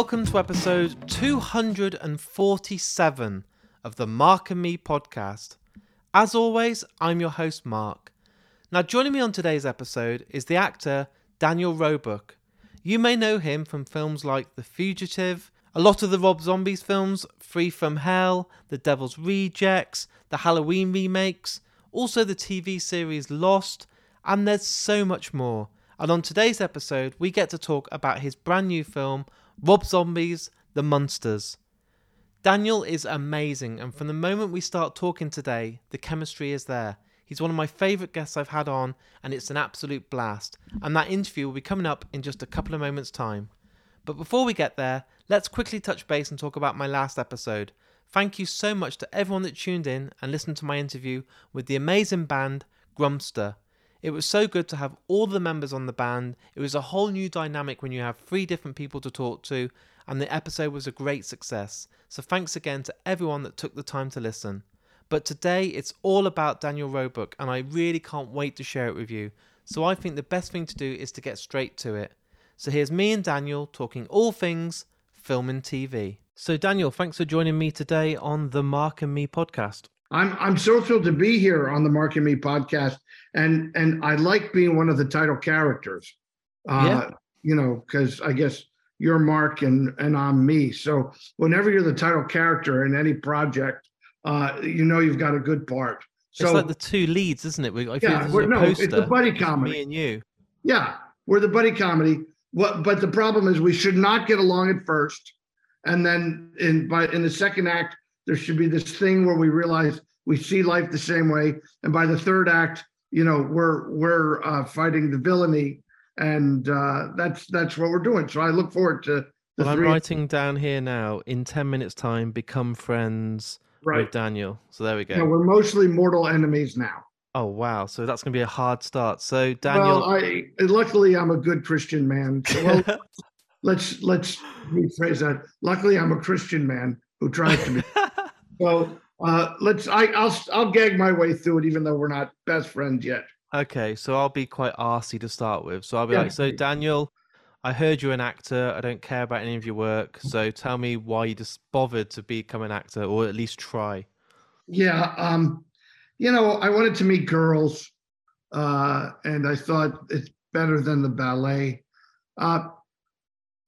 Welcome to episode 247 of the Mark and Me podcast. As always, I'm your host, Mark. Now, joining me on today's episode is the actor Daniel Roebuck. You may know him from films like The Fugitive, a lot of the Rob Zombies films, Free from Hell, The Devil's Rejects, the Halloween remakes, also the TV series Lost, and there's so much more. And on today's episode, we get to talk about his brand new film, Rob Zombies The Munsters. Daniel is amazing, and from the moment we start talking today, the chemistry is there. He's one of my favourite guests I've had on, and it's an absolute blast. And that interview will be coming up in just a couple of moments' time. But before we get there, let's quickly touch base and talk about my last episode. Thank you so much to everyone that tuned in and listened to my interview with the amazing band Grumster. It was so good to have all the members on the band. It was a whole new dynamic when you have three different people to talk to, and the episode was a great success. So thanks again to everyone that took the time to listen. But today it's all about Daniel Roebuck, and I really can't wait to share it with you. So I think the best thing to do is to get straight to it. So here's me and Daniel talking all things film and TV. So Daniel, thanks for joining me today on the Mark and Me podcast. I'm I'm so thrilled to be here on the Mark and Me podcast, and and I like being one of the title characters. Uh, Yeah. You know, because I guess you're Mark and and I'm me. So whenever you're the title character in any project, uh, you know you've got a good part. So it's like the two leads, isn't it? We, I yeah, we're, no, poster. it's a buddy comedy. me and you. Yeah, we're the buddy comedy. What? But the problem is we should not get along at first, and then in by in the second act there should be this thing where we realize we see life the same way, and by the third act, you know, we're we're uh, fighting the villainy, and uh, that's that's what we're doing. So I look forward to the Well, I'm writing down here now. In ten minutes' time, become friends right. with Daniel. So there we go. We're mostly mortal enemies now. Oh wow! So that's going to be a hard start. So Daniel, Well, I luckily I'm a good Christian man. So well, let's let's rephrase that. Luckily, I'm a Christian man who tries to be. So uh, let's. I, I'll I'll gag my way through it, even though we're not best friends yet. okay, so I'll be quite arsy to start with. So I'll be Yeah, like, so. Daniel, I heard you're an actor. I don't care about any of your work. Mm-hmm. So tell me why you just bothered to become an actor, or at least try. Yeah. Um, you know, I wanted to meet girls, uh, and I thought it's better than the ballet. Uh,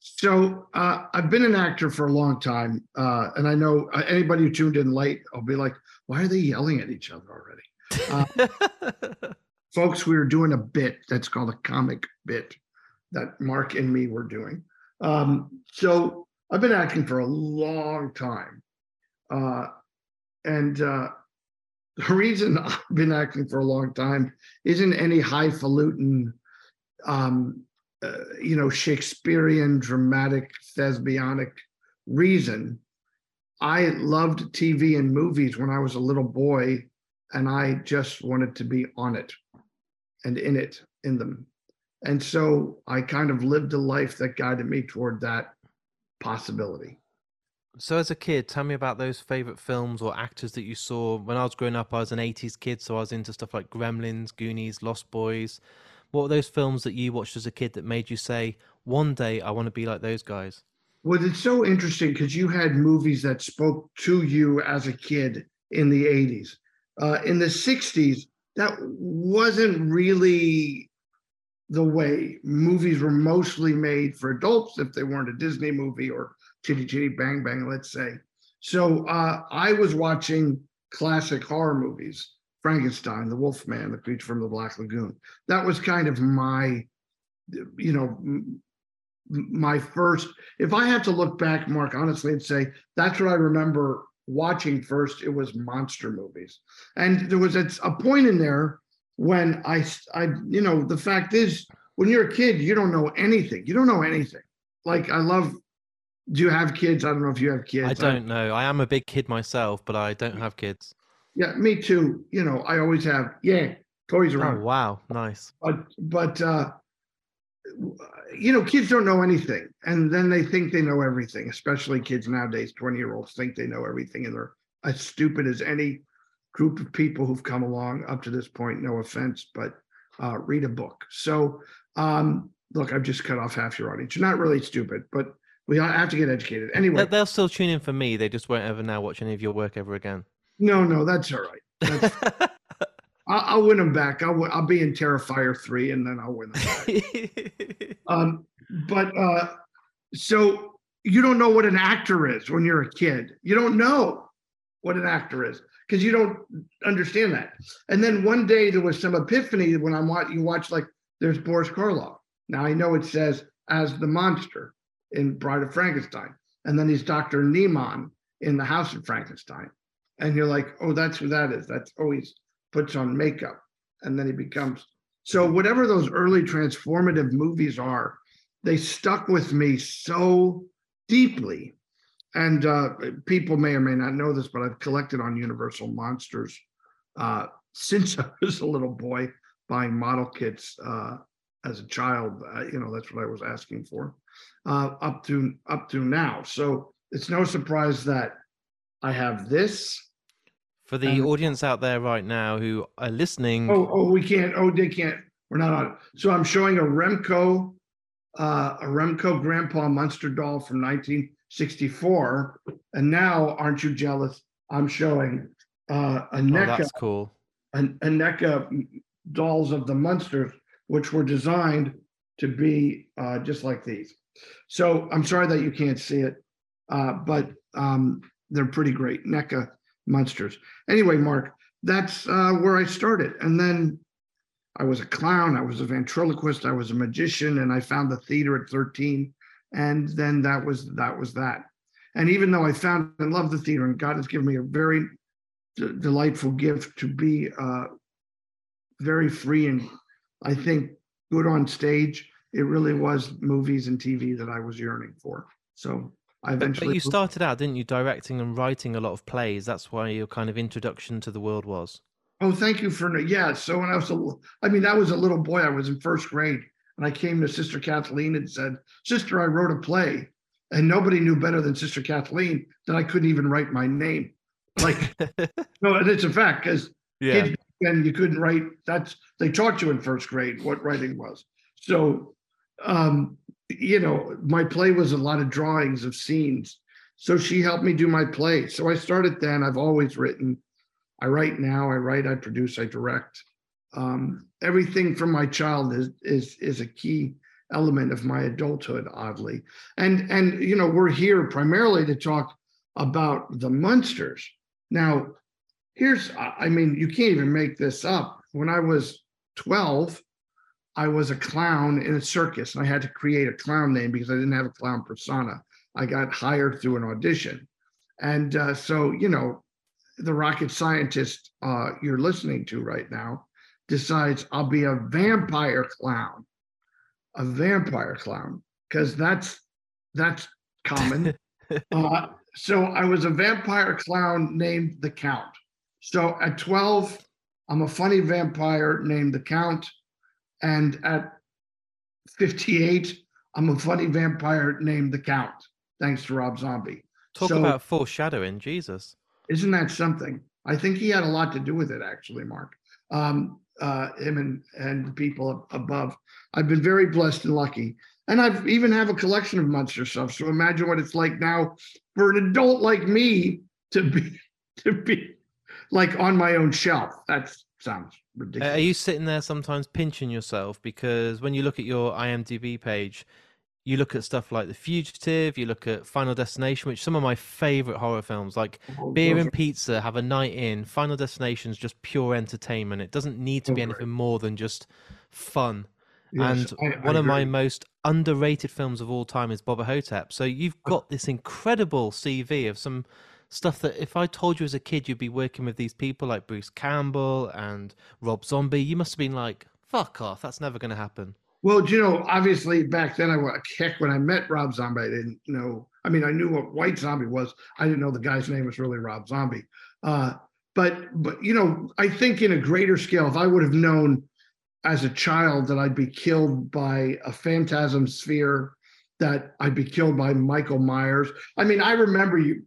so uh, I've been an actor for a long time, uh, and I know uh, anybody who tuned in late, I'll be like, "Why are they yelling at each other already?" Uh, folks, we were doing a bit that's called a comic bit that Mark and me were doing. Um, so I've been acting for a long time. Uh, and uh, the reason I've been acting for a long time isn't any highfalutin, um, uh, you know, Shakespearean, dramatic, thespianic reason. I loved TV and movies when I was a little boy, and I just wanted to be on it and in it, in them. And so I kind of lived a life that guided me toward that possibility. So as a kid, tell me about those favorite films or actors that you saw. When I was growing up, I was an 80s kid, so I was into stuff like Gremlins, Goonies, Lost Boys. What were those films that you watched as a kid that made you say, one day I want to be like those guys? Well, it's so interesting because you had movies that spoke to you as a kid in the 80s. Uh, in the 60s, that wasn't really the way movies were mostly made for adults if they weren't a Disney movie or Chitty Chitty Bang Bang, let's say. So uh, I was watching classic horror movies, Frankenstein, The Wolf Man, The Creature from the Black Lagoon. That was kind of my, you know, my first. If I had to look back, Mark, honestly, and say that's what I remember watching first, it was monster movies. And there was a, a point in there when I, I, you know, the fact is, when you're a kid, you don't know anything. You don't know anything. Like I love. Do you have kids? I don't know if you have kids. I don't know. I am a big kid myself, but I don't have kids. Yeah, me too. You know, I always have. Yeah, toys Oh, around. wow. Nice. But but uh, you know, kids don't know anything, and then they think they know everything. Especially kids nowadays, twenty year olds think they know everything, and they're as stupid as any group of people who've come along up to this point. No offense, but uh, read a book. So um, look, I've just cut off half your audience. You're not really stupid, but We have to get educated. Anyway, They'll still tune in for me. They just won't ever now watch any of your work ever again. No, no, that's all right. That's, I'll, I'll win them back. I'll, I'll be in Terrifier three, and then I'll win them back. Um, but uh, so you don't know what an actor is when you're a kid. You don't know what an actor is because you don't understand that. And then one day there was some epiphany when I'm watching. You watch like there's Boris Karloff. Now I know it says as the monster in Bride of Frankenstein, and then he's Doctor Niemann in the House of Frankenstein, and you're like, oh, that's who that is. That's always puts on makeup, and then he becomes. So whatever those early transformative movies are, they stuck with me so deeply. And uh, people may or may not know this, but I've collected on Universal Monsters uh, since I was a little boy, buying model kits uh, as a child. Uh, you know, that's what I was asking for, uh, up to up to now. So it's no surprise that I have this. For the And- audience out there right now who are listening, Oh, oh, we can't. Oh, they can't. We're not on. So I'm showing a Remco, uh, a Remco Grandpa Munster doll from 1964, and now, aren't you jealous? I'm showing uh, a oh, NECA, that's cool. a, a NECA dolls of the Munsters, which were designed to be uh, just like these. So I'm sorry that you can't see it, uh, but um, they're pretty great NECA Munsters. Anyway, Mark, that's uh, where I started, and then I was a clown, I was a ventriloquist, I was a magician, and I found the theater at 13. And then that was that was that. And even though I found and loved the theater, and God has given me a very d- delightful gift to be uh, very free and I think good on stage, it really was movies and TV that I was yearning for. So I But, but you started out, didn't you, directing and writing a lot of plays? That's why your kind of introduction to the world was. Oh, thank you for yeah. So when I was a, I mean, I was a little boy. I was in first grade, and I came to Sister Kathleen and said, "Sister, I wrote a play," and nobody knew better than Sister Kathleen that I couldn't even write my name. Like, no, and it's a fact because yeah. kids and you couldn't write. That's they taught you in first grade what writing was. So, um, you know, my play was a lot of drawings of scenes. So she helped me do my play. So I started then. I've always written. I write now. I write. I produce. I direct. Um, everything from my child is is is a key element of my adulthood. Oddly, and and you know we're here primarily to talk about the Munsters. Now, here's I mean you can't even make this up. When I was twelve, I was a clown in a circus, and I had to create a clown name because I didn't have a clown persona. I got hired through an audition, and uh, so you know the rocket scientist uh, you're listening to right now decides I'll be a vampire clown, a vampire clown, because that's that's common. uh, so I was a vampire clown named the Count. So at 12, I'm a funny vampire named the Count, and at 58, I'm a funny vampire named the Count. Thanks to Rob Zombie. Talk So- about foreshadowing, Jesus. Isn't that something? I think he had a lot to do with it, actually, Mark. Um, uh, him and and the people above. I've been very blessed and lucky, and I've even have a collection of monster stuff. So imagine what it's like now for an adult like me to be to be like on my own shelf. That sounds Uh, Are you sitting there sometimes pinching yourself because when you look at your IMDb page, you look at stuff like The Fugitive, you look at Final Destination, which some of my favorite horror films, like Oh, Beer and Pizza, have a night in. Final Destination's just pure entertainment. It doesn't need to be anything more than just fun. and yes, I- I one of my most underrated films of all time is Bubba Ho-Tep. So you've got this incredible CV of some stuff that if I told you as a kid you'd be working with these people like Bruce Campbell and Rob Zombie, you must have been like, fuck off, that's never going to happen. Well, you know, obviously back then I was heck when I met Rob Zombie, I didn't know. I mean, I knew what White Zombie was. I didn't know the guy's name was really Rob Zombie. Uh, but but you know, I think in a greater scale, if I would have known as a child that I'd be killed by a phantasm sphere, that I'd be killed by Michael Myers. I mean, I remember you.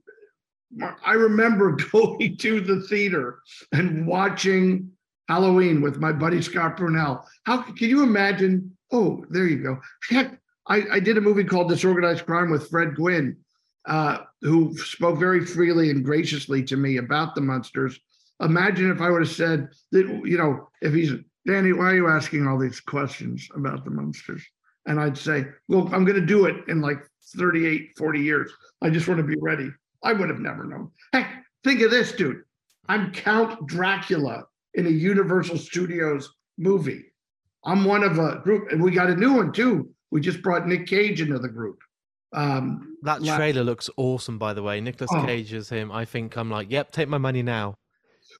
I remember going to the theater and watching Halloween with my buddy Scott Brunel. How can you imagine? Oh, there you go. Heck, I, I did a movie called Disorganized Crime with Fred Gwynne, uh, who spoke very freely and graciously to me about the Munsters. Imagine if I would have said that, you know, if he's Danny, why are you asking all these questions about the Munsters? And I'd say, well, I'm going to do it in like 38, 40 years. I just want to be ready. I would have never known. Heck, think of this, dude. I'm Count Dracula in a Universal Studios movie. I'm one of a group, and we got a new one too. We just brought Nick Cage into the group. Um, that trailer looks awesome, by the way. Nicolas Oh. Cage is him. I think I'm like, yep, take my money now.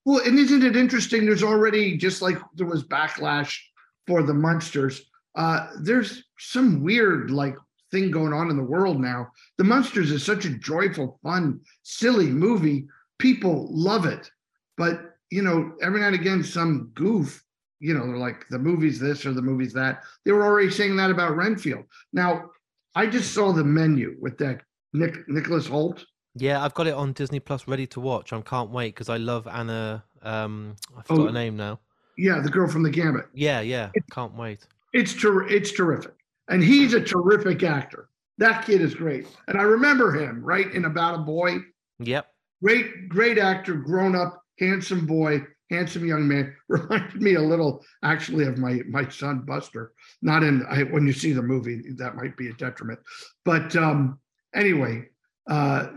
Well, and isn't it interesting? There's already just like there was backlash for the Munsters. Uh, there's some weird like thing going on in the world now. The Munsters is such a joyful, fun, silly movie. People love it, but you know, every now and again, some goof. You know, they're like the movie's this or the movie's that. They were already saying that about Renfield. Now, I just saw the menu with that Nick Nicholas Hoult. Yeah, I've got it on Disney Plus, ready to watch. I can't wait because I love Anya. Um, I forgot Oh. her name now. Yeah, the girl from the Gambit. Yeah, yeah, It, can't wait. It's ter- it's terrific, and he's a terrific actor. That kid is great, and I remember him right in About a Boy. Yep. Great, great actor, grown up, handsome boy, handsome young man. Reminded me a little, actually, of my my son Buster. Not in I, when you see the movie, that might be a detriment, but um, anyway, uh,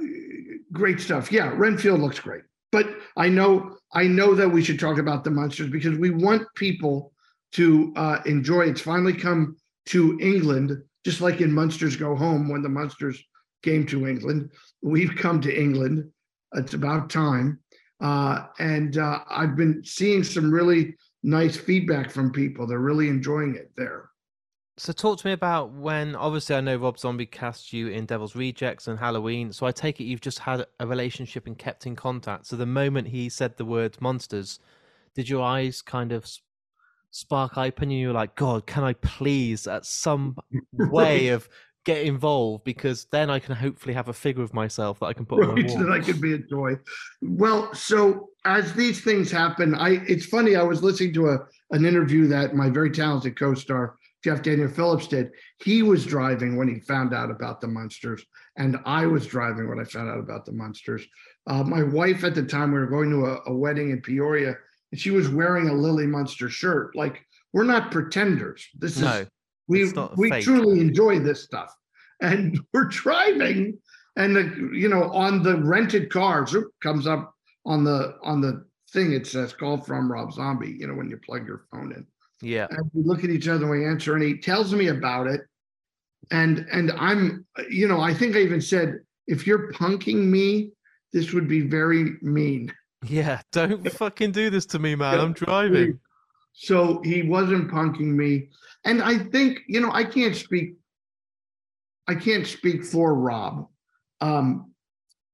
great stuff. Yeah, Renfield looks great, but I know I know that we should talk about the Munsters because we want people to uh, enjoy. It's finally come to England, just like in Munsters Go Home when the Munsters came to England. We've come to England. It's about time. Uh, and uh, I've been seeing some really nice feedback from people. They're really enjoying it there. So talk to me about when. Obviously, I know Rob Zombie cast you in Devil's Rejects and Halloween. So I take it you've just had a relationship and kept in contact. So the moment he said the word Munsters, did your eyes kind of spark open? And you were like, God, can I please, at some way of get involved? Because then I can hopefully have a figure of myself that I can put on right, my so that. I could be a toy. Well, so as these things happen, I it's funny. I was listening to a an interview that my very talented co-star Jeff Daniel Phillips did. He was driving when he found out about the Munsters, and I was driving when I found out about the Munsters. Uh, my wife at the time, we were going to a, a wedding in Peoria, and she was wearing a Lily Munster shirt. Like we're not pretenders. This is we we fake. truly enjoy this stuff and we're driving and the you know on the rented car zoop, comes up on the on the thing it says call from rob zombie you know when you plug your phone in yeah, and we look at each other and we answer and he tells me about it and and i'm you know i think i even said if you're punking me this would be very mean yeah. Don't fucking do this to me, man. I'm driving. So he wasn't punking me. And I think, you know, I can't speak, I can't speak for Rob. Um,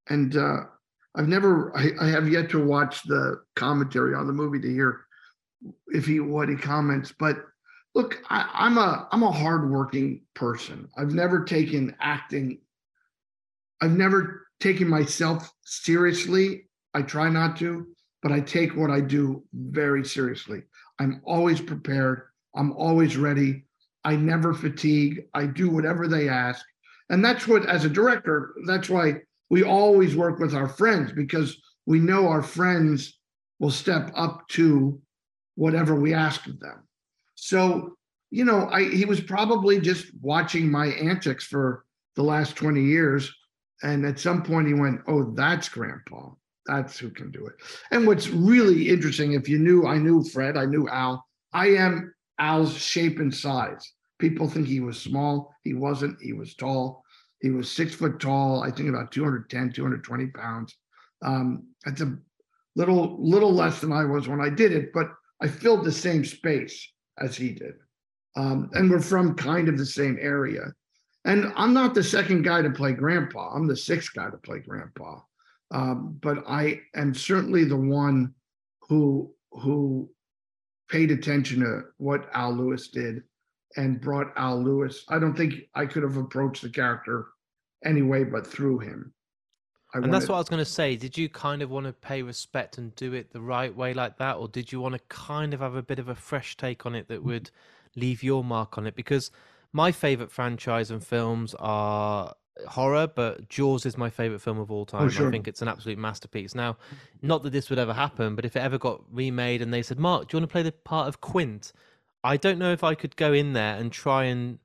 and uh, I've never, I, I have yet to watch the commentary on the movie to hear if he, what he comments. But look, I, I'm a, I'm a hardworking person. I've never taken acting, I've never taken myself seriously. I try not to, but I take what I do very seriously. I'm always prepared. I'm always ready. I never fatigue. I do whatever they ask. And that's what, as a director, that's why we always work with our friends because we know our friends will step up to whatever we ask of them. So, you know, I he was probably just watching my antics for the last 20 years. And at some point he went, Oh, that's grandpa. That's who can do it. And what's really interesting, if you knew, I knew Fred, I knew Al. I am Al's shape and size. People think he was small. He wasn't. He was tall. He was six foot tall. I think about 210, 220 pounds. Um, that's a little, little less than I was when I did it, but I filled the same space as he did. Um, and we're from kind of the same area. And I'm not the second guy to play grandpa. I'm the sixth guy to play grandpa. Um, but I am certainly the one who who paid attention to what Al Lewis did and brought Al Lewis. I don't think I could have approached the character anyway, but through him. I And that's what I was going to say. Did you kind of want to pay respect and do it the right way like that? Or did you want to kind of have a bit of a fresh take on it that would leave your mark on it? Because my favorite franchise and films are horror, but Jaws is my favorite film of all oh, time. Oh, sure. I think it's an absolute masterpiece. Now, not that this would ever happen, but if it ever got remade and they said, Mark, do you want to play the part of Quint? I don't know if I could go in there and try and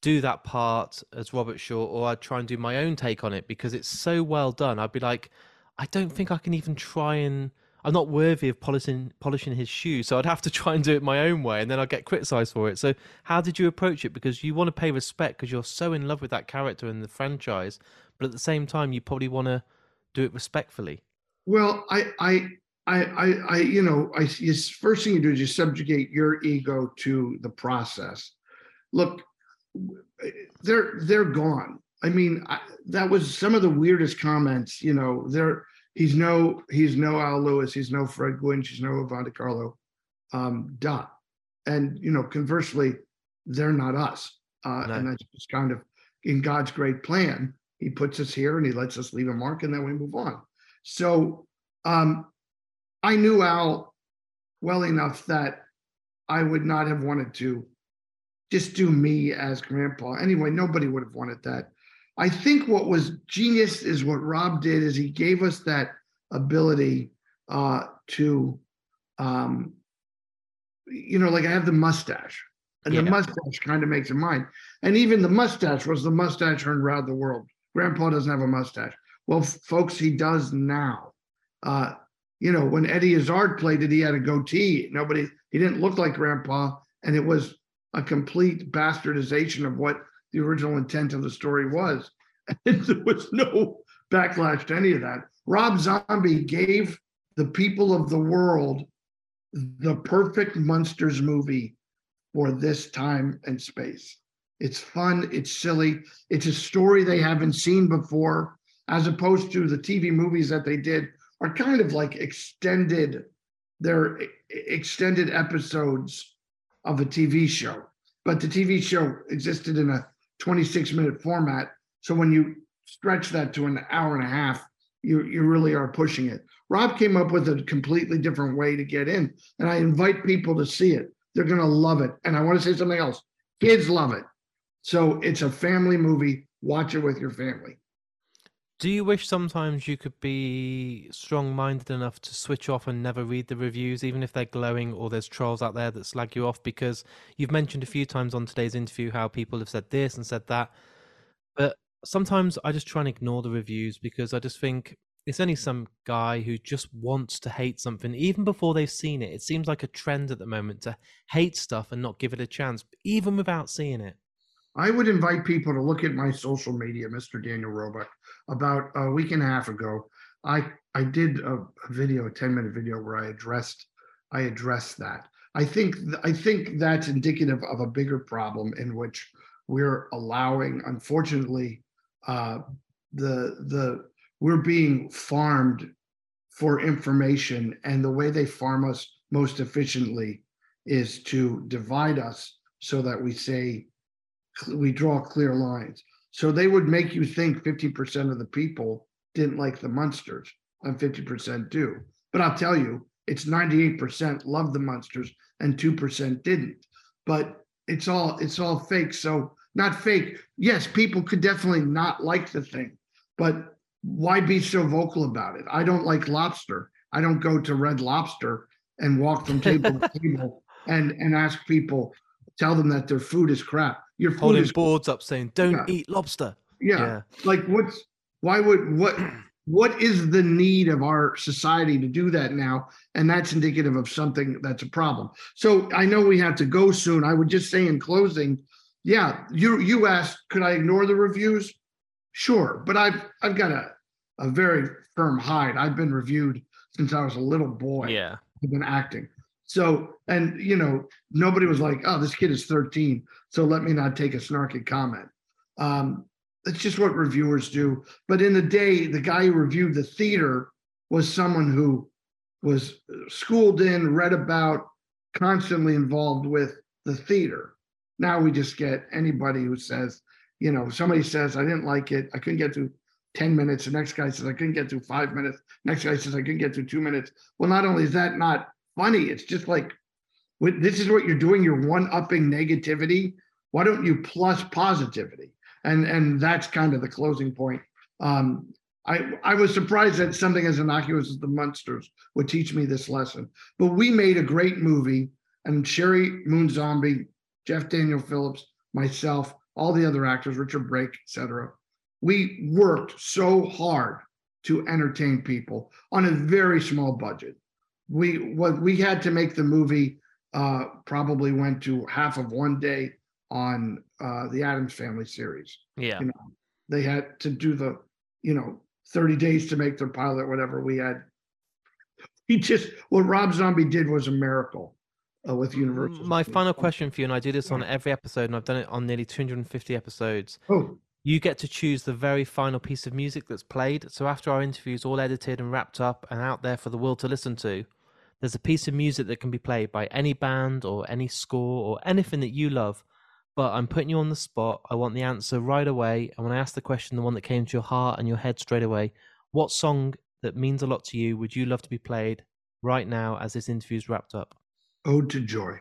do that part as Robert Shaw, or I'd try and do my own take on it because it's so well done. I'd be like, I don't think I can even try and. I'm not worthy of polishing polishing his shoes, so I'd have to try and do it my own way, and then I'd get criticised for it. So, how did you approach it? Because you want to pay respect because you're so in love with that character and the franchise, but at the same time, you probably want to do it respectfully. Well, I, I, I, I, you know, I first thing you do is you subjugate your ego to the process. Look, they're they're gone. I mean, I, that was some of the weirdest comments. You know, they're he's no he's no Al Lewis, he's no Fred Gwynne, he's no De Carlo. Um, dot. And you know, conversely, they're not us. Uh, no. And that's just kind of in God's great plan. He puts us here and he lets us leave a mark, and then we move on. So um, I knew Al well enough that I would not have wanted to just do me as grandpa. Anyway, nobody would have wanted that. I think what was genius is what Rob did is he gave us that ability uh, to, um, you know, like I have the mustache, and yeah. the mustache kind of makes it mine. And even the mustache was the mustache around the world. Grandpa doesn't have a mustache. Well, f- folks, he does now. Uh, you know, when Eddie Izzard played it, he had a goatee. Nobody, he didn't look like Grandpa, and it was a complete bastardization of what the original intent of the story was. And there was no backlash to any of that. Rob Zombie gave the people of the world the perfect Munsters movie for this time and space. It's fun, it's silly, it's a story they haven't seen before, as opposed to the TV movies that they did are kind of like extended, they're extended episodes of a TV show. But the TV show existed in a 26 minute format. So when you stretch that to an hour and a half, you, you really are pushing it. Rob came up with a completely different way to get in. And I invite people to see it. They're going to love it. And I want to say something else kids love it. So it's a family movie. Watch it with your family. Do you wish sometimes you could be strong minded enough to switch off and never read the reviews, even if they're glowing or there's trolls out there that slag you off? Because you've mentioned a few times on today's interview how people have said this and said that. But sometimes I just try and ignore the reviews because I just think it's only some guy who just wants to hate something even before they've seen it. It seems like a trend at the moment to hate stuff and not give it a chance, even without seeing it. I would invite people to look at my social media, Mr. Daniel Roebuck. About a week and a half ago, I I did a, a video, a 10 minute video where I addressed I addressed that. I think I think that's indicative of a bigger problem in which we're allowing, unfortunately, uh, the the we're being farmed for information, and the way they farm us most efficiently is to divide us so that we say we draw clear lines. So they would make you think 50% of the people didn't like the Munsters and 50% do. But I'll tell you, it's 98% love the Munsters and 2% didn't. But it's all it's all fake. So not fake. Yes, people could definitely not like the thing, but why be so vocal about it? I don't like lobster. I don't go to Red Lobster and walk from table to table and and ask people, tell them that their food is crap. Your food holding is boards up saying, "Don't yeah. eat lobster." Yeah. yeah, like what's why would what what is the need of our society to do that now? And that's indicative of something that's a problem. So I know we have to go soon. I would just say in closing, yeah, you you asked, could I ignore the reviews? Sure, but I've I've got a a very firm hide. I've been reviewed since I was a little boy. Yeah. I've been acting. So, and you know, nobody was like, "Oh, this kid is 13, so let me not take a snarky comment." Um, it's just what reviewers do. But in the day, the guy who reviewed the theater was someone who was schooled in, read about, constantly involved with the theater. Now we just get anybody who says, you know, somebody says, I didn't like it. I couldn't get to 10 minutes. The next guy says, I couldn't get to five minutes. Next guy says, I couldn't get to two minutes. Well, not only is that not funny. It's just like this is what you're doing. You're one upping negativity Why don't you plus positivity? And and that's kind of the closing point. Um, I I was surprised that something as innocuous as the Munsters would teach me this lesson. But we made a great movie, and Sheri Moon Zombie, Jeff Daniel Phillips, myself, all the other actors, Richard Brake, etc. We worked so hard to entertain people on a very small budget. We what we had to make the movie uh, probably went to half of one day on uh, the Addams Family series. Yeah. You know, they had to do the, you know, 30 days to make their pilot, whatever we had. He just, what Rob Zombie did was a miracle uh, with Universal. My final question for you, and I do this on every episode, and I've done it on nearly 250 episodes. Oh, You get to choose the very final piece of music that's played. So after our interview's all edited and wrapped up and out there for the world to listen to, there's a piece of music that can be played by any band or any score or anything that you love. But I'm putting you on the spot. I want the answer right away. And when I ask the question, the one that came to your heart and your head straight away, what song that means a lot to you would you love to be played right now as this interview's wrapped up? Ode to Joy.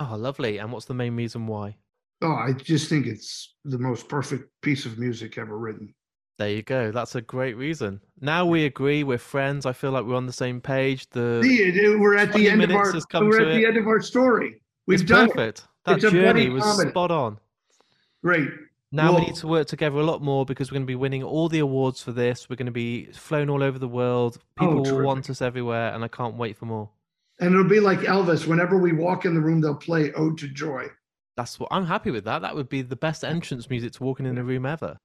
Oh, lovely. And what's the main reason why? Oh, I just think it's the most perfect piece of music ever written. There you go. That's a great reason. Now we agree. We're friends. I feel like we're on the same page. The See, uh, we're at the end of our we're at the it. end of our story. We've it's done it. perfect. That It's journey was spot on. Great. Now we need to work together a lot more because we're going to be winning all the awards for this. We're going to be flown all over the world. Oh, People will want us everywhere, and I can't wait for more. And it'll be like Elvis. Whenever we walk in the room, they'll play Ode to Joy. That's what I'm happy with. That that would be the best entrance music to walking in a room ever.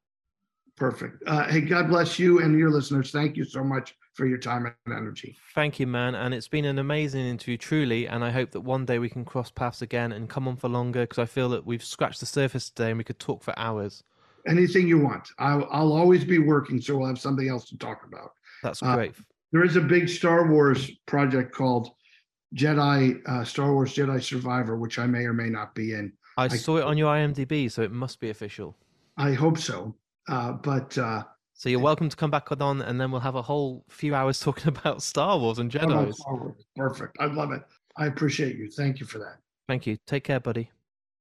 Perfect. Uh, hey, God bless you and your listeners. Thank you so much for your time and energy. Thank you, man. And it's been an amazing interview, truly. And I hope that one day we can cross paths again and come on for longer because I feel that we've scratched the surface today and we could talk for hours. Anything you want. I'll, I'll always be working, so we'll have something else to talk about. That's Uh, great. There is a big Star Wars project called Jedi, uh, Star Wars Jedi Survivor, which I may or may not be in. I, I- saw it on your IMDb, so it must be official. I hope so. Uh, but uh, So you're welcome to come back on, and then we'll have a whole few hours talking about Star Wars and Jedi. Perfect. I love it. I appreciate you. Thank you for that. Thank you. Take care, buddy.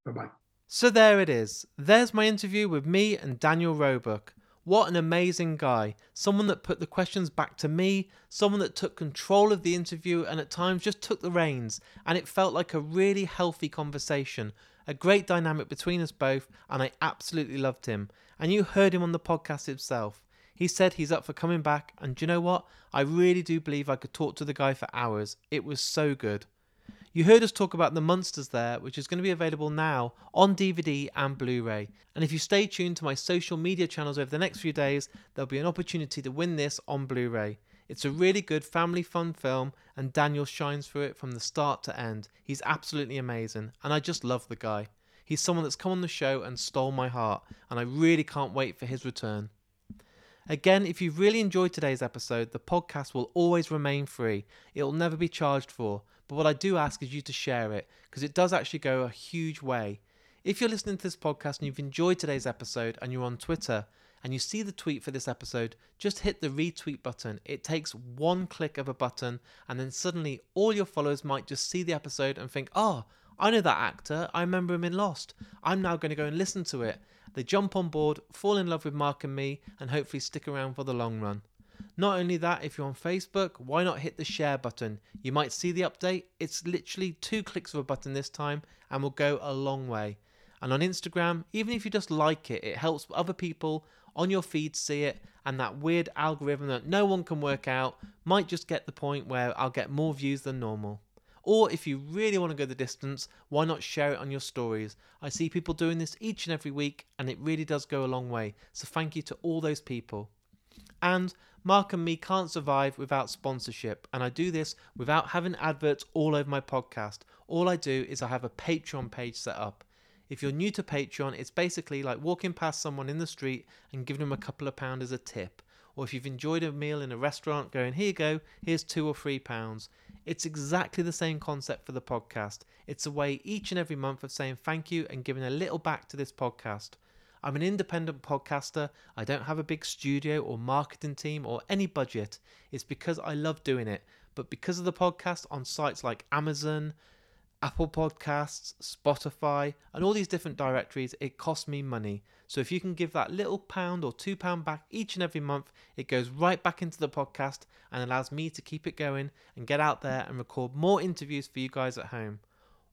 Bye bye. So there it is. There's my interview with me and Daniel Roebuck. What an amazing guy. Someone that put the questions back to me, someone that took control of the interview and at times just took the reins. And it felt like a really healthy conversation, a great dynamic between us both, and I absolutely loved him. And you heard him on the podcast himself. He said he's up for coming back, and do you know what? I really do believe I could talk to the guy for hours. It was so good. You heard us talk about The Munsters there, which is going to be available now on DVD and Blu ray. And if you stay tuned to my social media channels over the next few days, there'll be an opportunity to win this on Blu ray. It's a really good family fun film, and Daniel shines through it from the start to end. He's absolutely amazing, and I just love the guy. He's someone that's come on the show and stole my heart, and I really can't wait for his return. Again, if you've really enjoyed today's episode, the podcast will always remain free. It will never be charged for. But what I do ask is you to share it, because it does actually go a huge way. If you're listening to this podcast and you've enjoyed today's episode and you're on Twitter and you see the tweet for this episode, just hit the retweet button. It takes one click of a button, and then suddenly all your followers might just see the episode and think, oh, I know that actor. I remember him in Lost. I'm now going to go and listen to it. They jump on board, fall in love with Mark and me, and hopefully stick around for the long run. Not only that, if you're on Facebook, why not hit the share button? You might see the update. It's literally two clicks of a button this time and will go a long way. And on Instagram, even if you just like it, it helps other people on your feed see it, and that weird algorithm that no one can work out might just get the point where I'll get more views than normal. Or if you really want to go the distance, why not share it on your stories? I see people doing this each and every week, and it really does go a long way. So thank you to all those people. And Mark and me can't survive without sponsorship, and I do this without having adverts all over my podcast. All I do is I have a Patreon page set up. If you're new to Patreon, it's basically like walking past someone in the street and giving them a couple of pounds as a tip. Or if you've enjoyed a meal in a restaurant, going, here you go, here's two or three pounds. It's exactly the same concept for the podcast. It's a way each and every month of saying thank you and giving a little back to this podcast. I'm an independent podcaster. I don't have a big studio or marketing team or any budget. It's because I love doing it. But because of the podcast on sites like Amazon, Apple Podcasts, Spotify, and all these different directories, it costs me money. So if you can give that little pound or two pound back each and every month, it goes right back into the podcast and allows me to keep it going and get out there and record more interviews for you guys at home.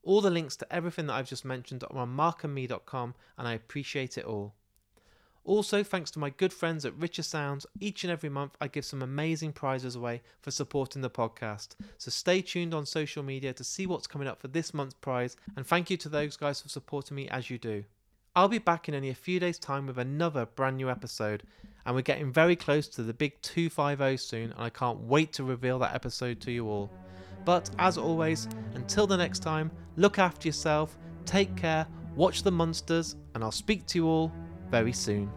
All the links to everything that I've just mentioned are on markandme.com and I appreciate it all. Also, thanks to my good friends at Richer Sounds, each and every month I give some amazing prizes away for supporting the podcast. So stay tuned on social media to see what's coming up for this month's prize, and thank you to those guys for supporting me as you do. I'll be back in only a few days' time with another brand new episode, and we're getting very close to the big 250 soon, and I can't wait to reveal that episode to you all. But as always, until the next time, look after yourself, take care, watch the Munsters, and I'll speak to you all very soon.